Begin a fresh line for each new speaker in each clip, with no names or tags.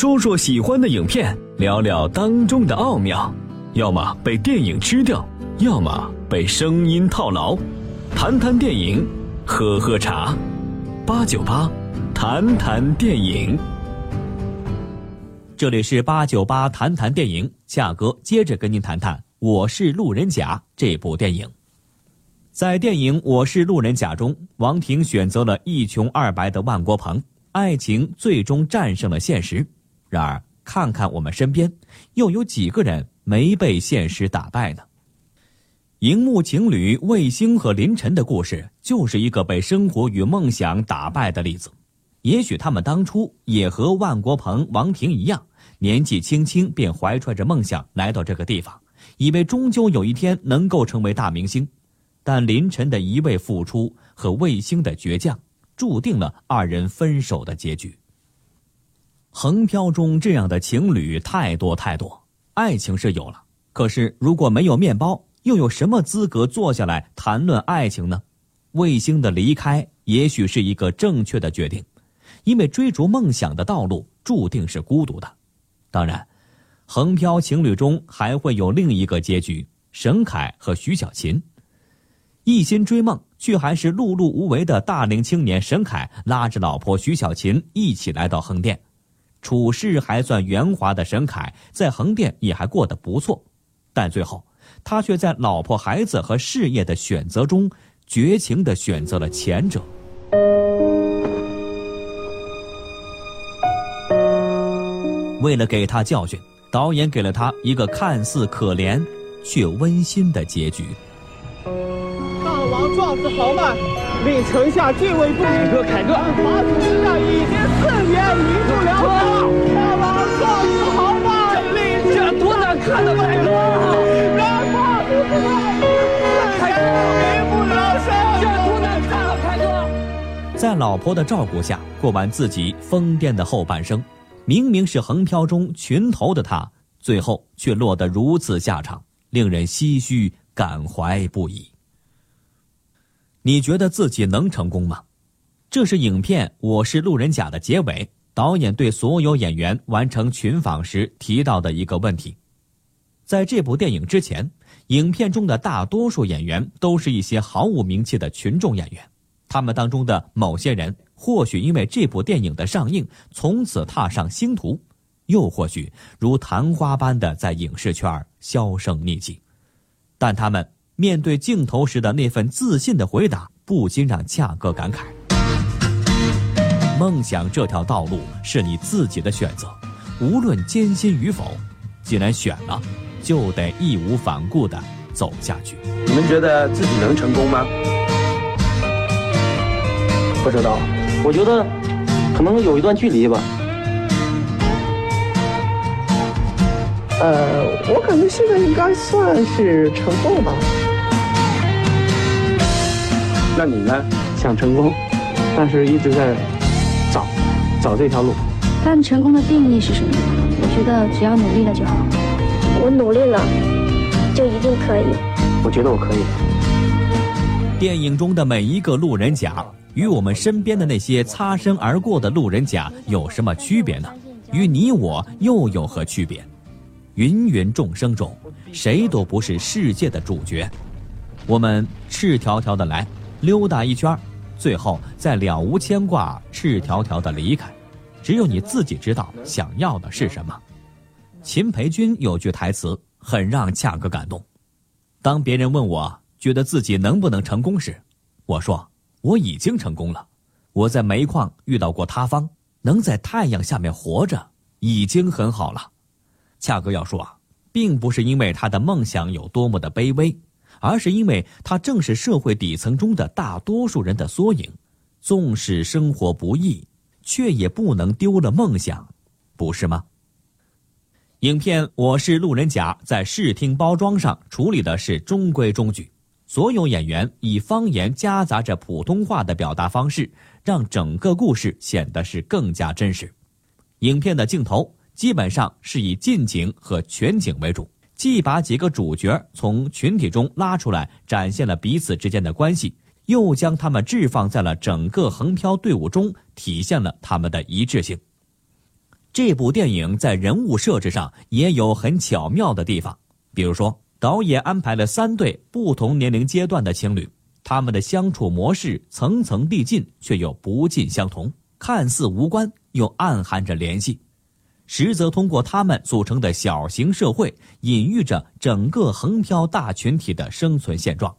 说说喜欢的影片，聊聊当中的奥妙。要么被电影吃掉，要么被声音套牢。谈谈电影，喝喝茶。八九八，谈谈电影。
这里是八九八谈谈电影，夏哥接着跟您谈谈《我是路人甲》这部电影。在电影《我是路人甲》中，王婷选择了一穷二白的万国鹏，爱情最终战胜了现实。然而，看看我们身边，又有几个人没被现实打败呢？荧幕情侣卫星和林晨的故事，就是一个被生活与梦想打败的例子。也许他们当初也和万国鹏、王婷一样，年纪轻轻便怀揣着梦想来到这个地方，以为终究有一天能够成为大明星。但林晨的一味付出和卫星的倔强，注定了二人分手的结局。横漂中这样的情侣太多太多，爱情是有了，可是如果没有面包，又有什么资格坐下来谈论爱情呢？卫星的离开也许是一个正确的决定，因为追逐梦想的道路注定是孤独的。当然，横漂情侣中还会有另一个结局：沈凯和徐小琴，一心追梦却还是碌碌无为的大龄青年沈凯，拉着老婆徐小琴一起来到横店。处事还算圆滑的沈凯，在横店也还过得不错，但最后，他却在老婆、孩子和事业的选择中，绝情的选择了前者。为了给他教训，导演给了他一个看似可怜却温馨的结局。
大王壮志豪迈，令臣下敬畏不已。
凯哥，凯哥，
华祖之战已经年，民不聊生。大王壮士豪迈，令
这多难看的凯哥！
让华祖之战四年，民不聊生。
这多难看啊，凯哥！
在老婆的照顾下，过完自己疯癫的后半生。明明是横漂中群头的他，最后却落得如此下场，令人唏嘘感怀不已。你觉得自己能成功吗？这是影片《我是路人甲》的结尾，导演对所有演员完成群访时提到的一个问题。在这部电影之前，影片中的大多数演员都是一些毫无名气的群众演员，他们当中的某些人。或许因为这部电影的上映，从此踏上星途；又或许如昙花般的在影视圈销声匿迹。但他们面对镜头时的那份自信的回答，不禁让恰哥感慨：梦想这条道路是你自己的选择，无论艰辛与否，既然选了，就得义无反顾的走下去。
你们觉得自己能成功吗？
不知道。我觉得可能有一段距离吧。
呃，我感觉现在应该算是成功吧。
那你呢？
想成功，但是一直在找找这条路。
但成功的定义是什么？我觉得只要努力了就好。
我努力了，就一定可以。
我觉得我可以。
电影中的每一个路人甲。与我们身边的那些擦身而过的路人甲有什么区别呢？与你我又有何区别？芸芸众生中，谁都不是世界的主角。我们赤条条的来，溜达一圈，最后再了无牵挂，赤条条的离开。只有你自己知道想要的是什么。秦培军有句台词很让恰哥感动：当别人问我觉得自己能不能成功时，我说。我已经成功了，我在煤矿遇到过塌方，能在太阳下面活着已经很好了。恰哥要说啊，并不是因为他的梦想有多么的卑微，而是因为他正是社会底层中的大多数人的缩影。纵使生活不易，却也不能丢了梦想，不是吗？影片《我是路人甲》在视听包装上处理的是中规中矩。所有演员以方言夹杂着普通话的表达方式，让整个故事显得是更加真实。影片的镜头基本上是以近景和全景为主，既把几个主角从群体中拉出来，展现了彼此之间的关系，又将他们置放在了整个横漂队伍中，体现了他们的一致性。这部电影在人物设置上也有很巧妙的地方，比如说，导演安排了三对不同年龄阶段的情侣，他们的相处模式层层递进，却又不尽相同，看似无关，又暗含着联系。实则通过他们组成的小型社会，隐喻着整个横漂大群体的生存现状。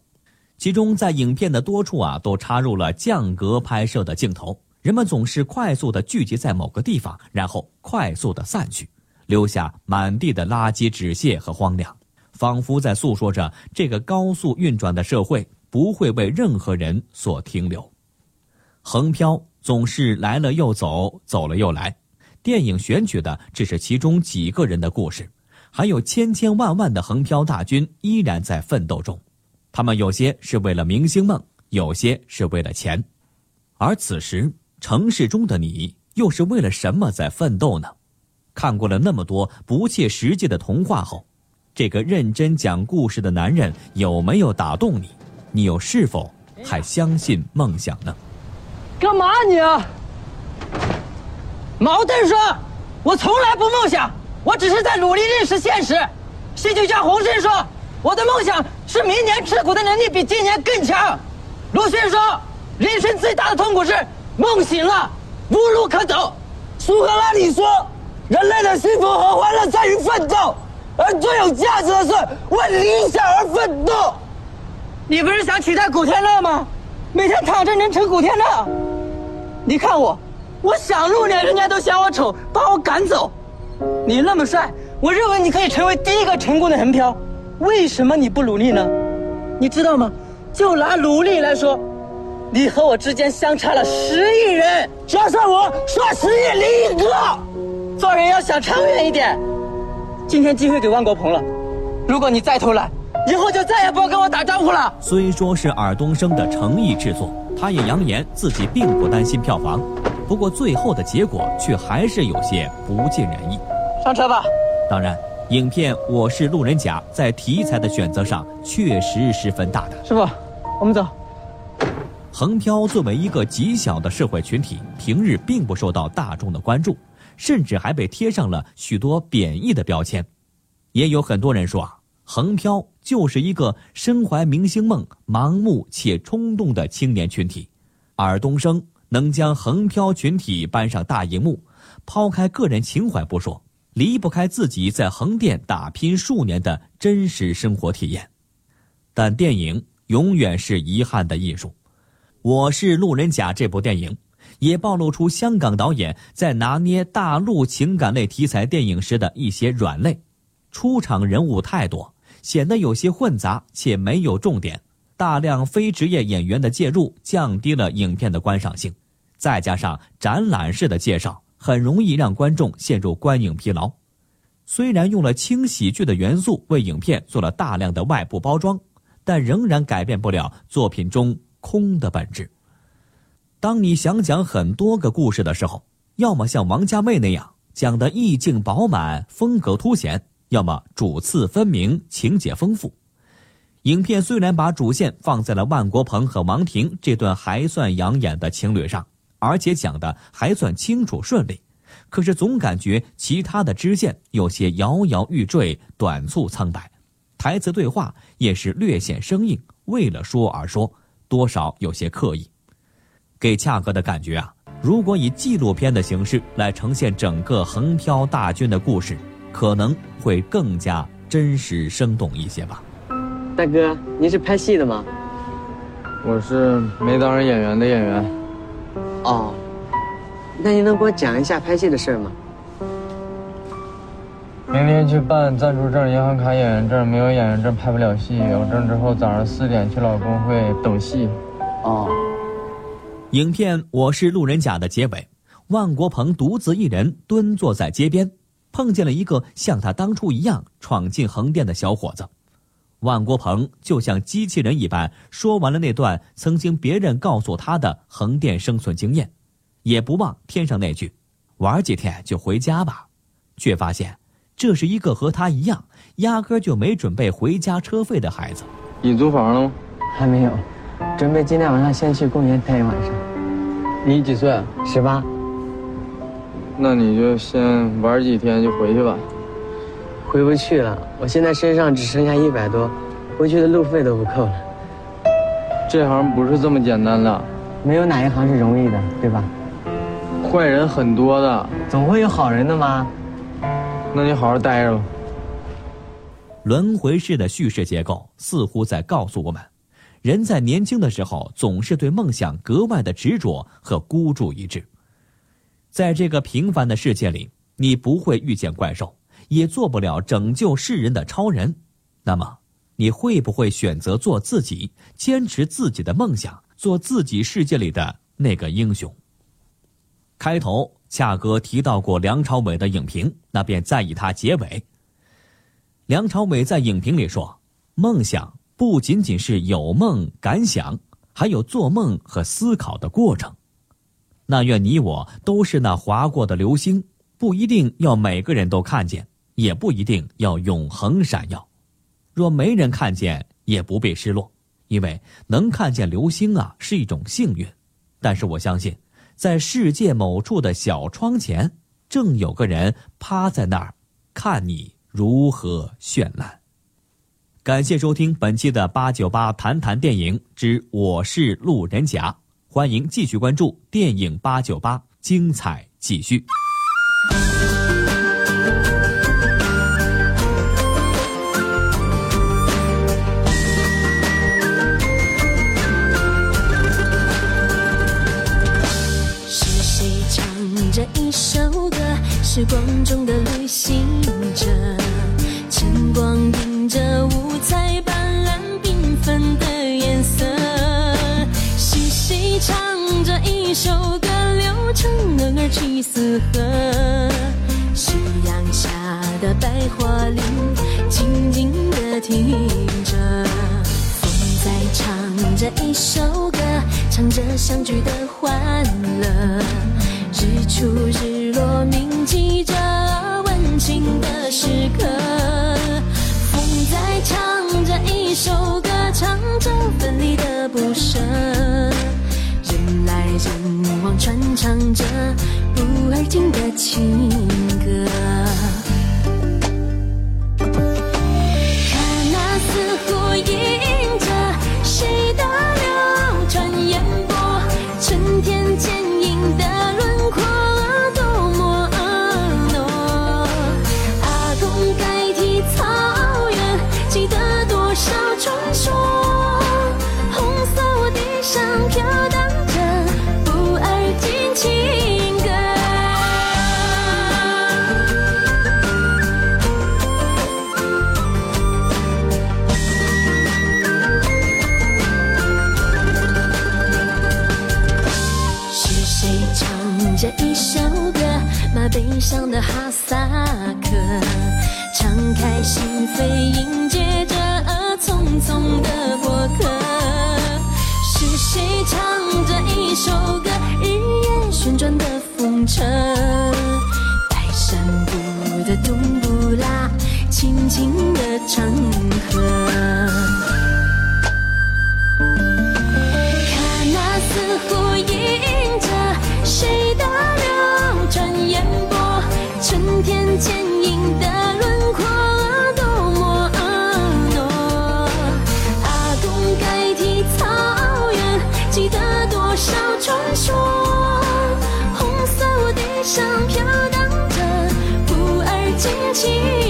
其中，在影片的多处啊，都插入了降格拍摄的镜头。人们总是快速的聚集在某个地方，然后快速的散去，留下满地的垃圾、纸屑和荒凉，仿佛在诉说着这个高速运转的社会不会为任何人所停留。横漂总是来了又走，走了又来。电影选取的只是其中几个人的故事，还有千千万万的横漂大军依然在奋斗中。他们有些是为了明星梦，有些是为了钱。而此时，城市中的你又是为了什么在奋斗呢？看过了那么多不切实际的童话后，这个认真讲故事的男人有没有打动你？你又是否还相信梦想呢？
干嘛你？矛盾说：“我从来不梦想，我只是在努力认识现实。”戏剧家洪申说：“我的梦想是明年吃苦的能力比今年更强。”鲁迅说：“人生最大的痛苦是梦醒了，无路可走。”苏格拉底说：“人类的幸福和欢乐在于奋斗，而最有价值的是为理想而奋斗。”你不是想取代古天乐吗？每天躺着能成古天乐？你看我。我想露脸，人家都嫌我丑，把我赶走。你那么帅，我认为你可以成为第一个成功的横漂。为什么你不努力呢？你知道吗？就拿努力来说，你和我之间相差了十亿人，加上我，算十亿零一个。做人要想长远一点。今天机会给万国鹏了，如果你再偷懒，以后就再也不要跟我打招呼了。
虽说是尔冬升的诚意制作，他也扬言自己并不担心票房。不过最后的结果却还是有些不尽人意。
上车吧。
当然，影片《我是路人甲》在题材的选择上确实十分大胆。
师傅，我们走。
横漂作为一个极小的社会群体，平日并不受到大众的关注，甚至还被贴上了许多贬义的标签。也有很多人说啊，横漂就是一个身怀明星梦、盲目且冲动的青年群体。尔冬升。能将横漂群体搬上大荧幕，抛开个人情怀不说，离不开自己在横店打拼数年的真实生活体验。但电影永远是遗憾的艺术。我是路人甲这部电影，也暴露出香港导演在拿捏大陆情感类题材电影时的一些软肋。出场人物太多，显得有些混杂且没有重点。大量非职业演员的介入，降低了影片的观赏性。再加上展览式的介绍，很容易让观众陷入观影疲劳。虽然用了轻喜剧的元素为影片做了大量的外部包装，但仍然改变不了作品中空的本质。当你想讲很多个故事的时候，要么像王家卫那样讲的意境饱满、风格凸显，要么主次分明、情节丰富。影片虽然把主线放在了万国鹏和王婷这段还算养眼的情侣上，而且讲的还算清楚顺利，可是总感觉其他的支线有些摇摇欲坠、短促苍白，台词对话也是略显生硬，为了说而说，多少有些刻意，给恰哥的感觉啊，如果以纪录片的形式来呈现整个横漂大军的故事，可能会更加真实生动一些吧。
大哥，您是拍戏的吗？
我是没当上演员的演员。
哦，那您能给我讲一下拍戏的事吗？
明天去办暂住证、银行卡、演员证，没有演员证拍不了戏。有证之后，早上四点去老工会等戏。
哦。
影片《我是路人甲》的结尾，万国鹏独自一人蹲坐在街边，碰见了一个像他当初一样闯进横店的小伙子。万国鹏就像机器人一般说完了那段曾经别人告诉他的横店生存经验，也不忘添上那句：“玩几天就回家吧。”却发现这是一个和他一样压根就没准备回家车费的孩子。
你租房了吗？
还没有，准备今天晚上先去公园待一晚上。
你几岁？
十八。
那你就先玩几天就回去吧。
回不去了，我现在身上只剩下一百多，回去的路费都不够了。
这行不是这么简单的，
没有哪一行是容易的，对吧？
坏人很多的，
总会有好人的嘛？
那你好好待着吧。
轮回式的叙事结构似乎在告诉我们，人在年轻的时候总是对梦想格外的执着和孤注一掷。在这个平凡的世界里，你不会遇见怪兽，也做不了拯救世人的超人。那么，你会不会选择做自己，坚持自己的梦想，做自己世界里的那个英雄？开头恰哥提到过梁朝伟的影评，那便再以他结尾。梁朝伟在影评里说：“梦想不仅仅是有梦敢想，还有做梦和思考的过程。”那愿你我都是那划过的流星，不一定要每个人都看见，也不一定要永恒闪耀。若没人看见，也不必失落，因为能看见流星啊是一种幸运。但是我相信，在世界某处的小窗前，正有个人趴在那儿，看你如何绚烂。感谢收听本期的八九八谈谈电影之我是路人甲。欢迎继续关注电影八九八，精彩继续。
时光中的旅行者，晨光映着五彩斑斓缤纷的颜色。唱着一首歌，流成了二七四河。夕阳下的白桦林，静静地听着。风在唱着一首歌，唱着相聚的欢乐。日出日落，铭记着温情的时刻。风在唱着一首歌，唱着分离的不舍。人来人往传唱着不二听的情歌，飘荡着不二尽情歌。是谁唱着一首歌，马背上的哈萨克，敞开心扉，迎接着匆匆的。首歌，日夜旋转的风车，白山谷的冬不拉，轻轻的长河。情。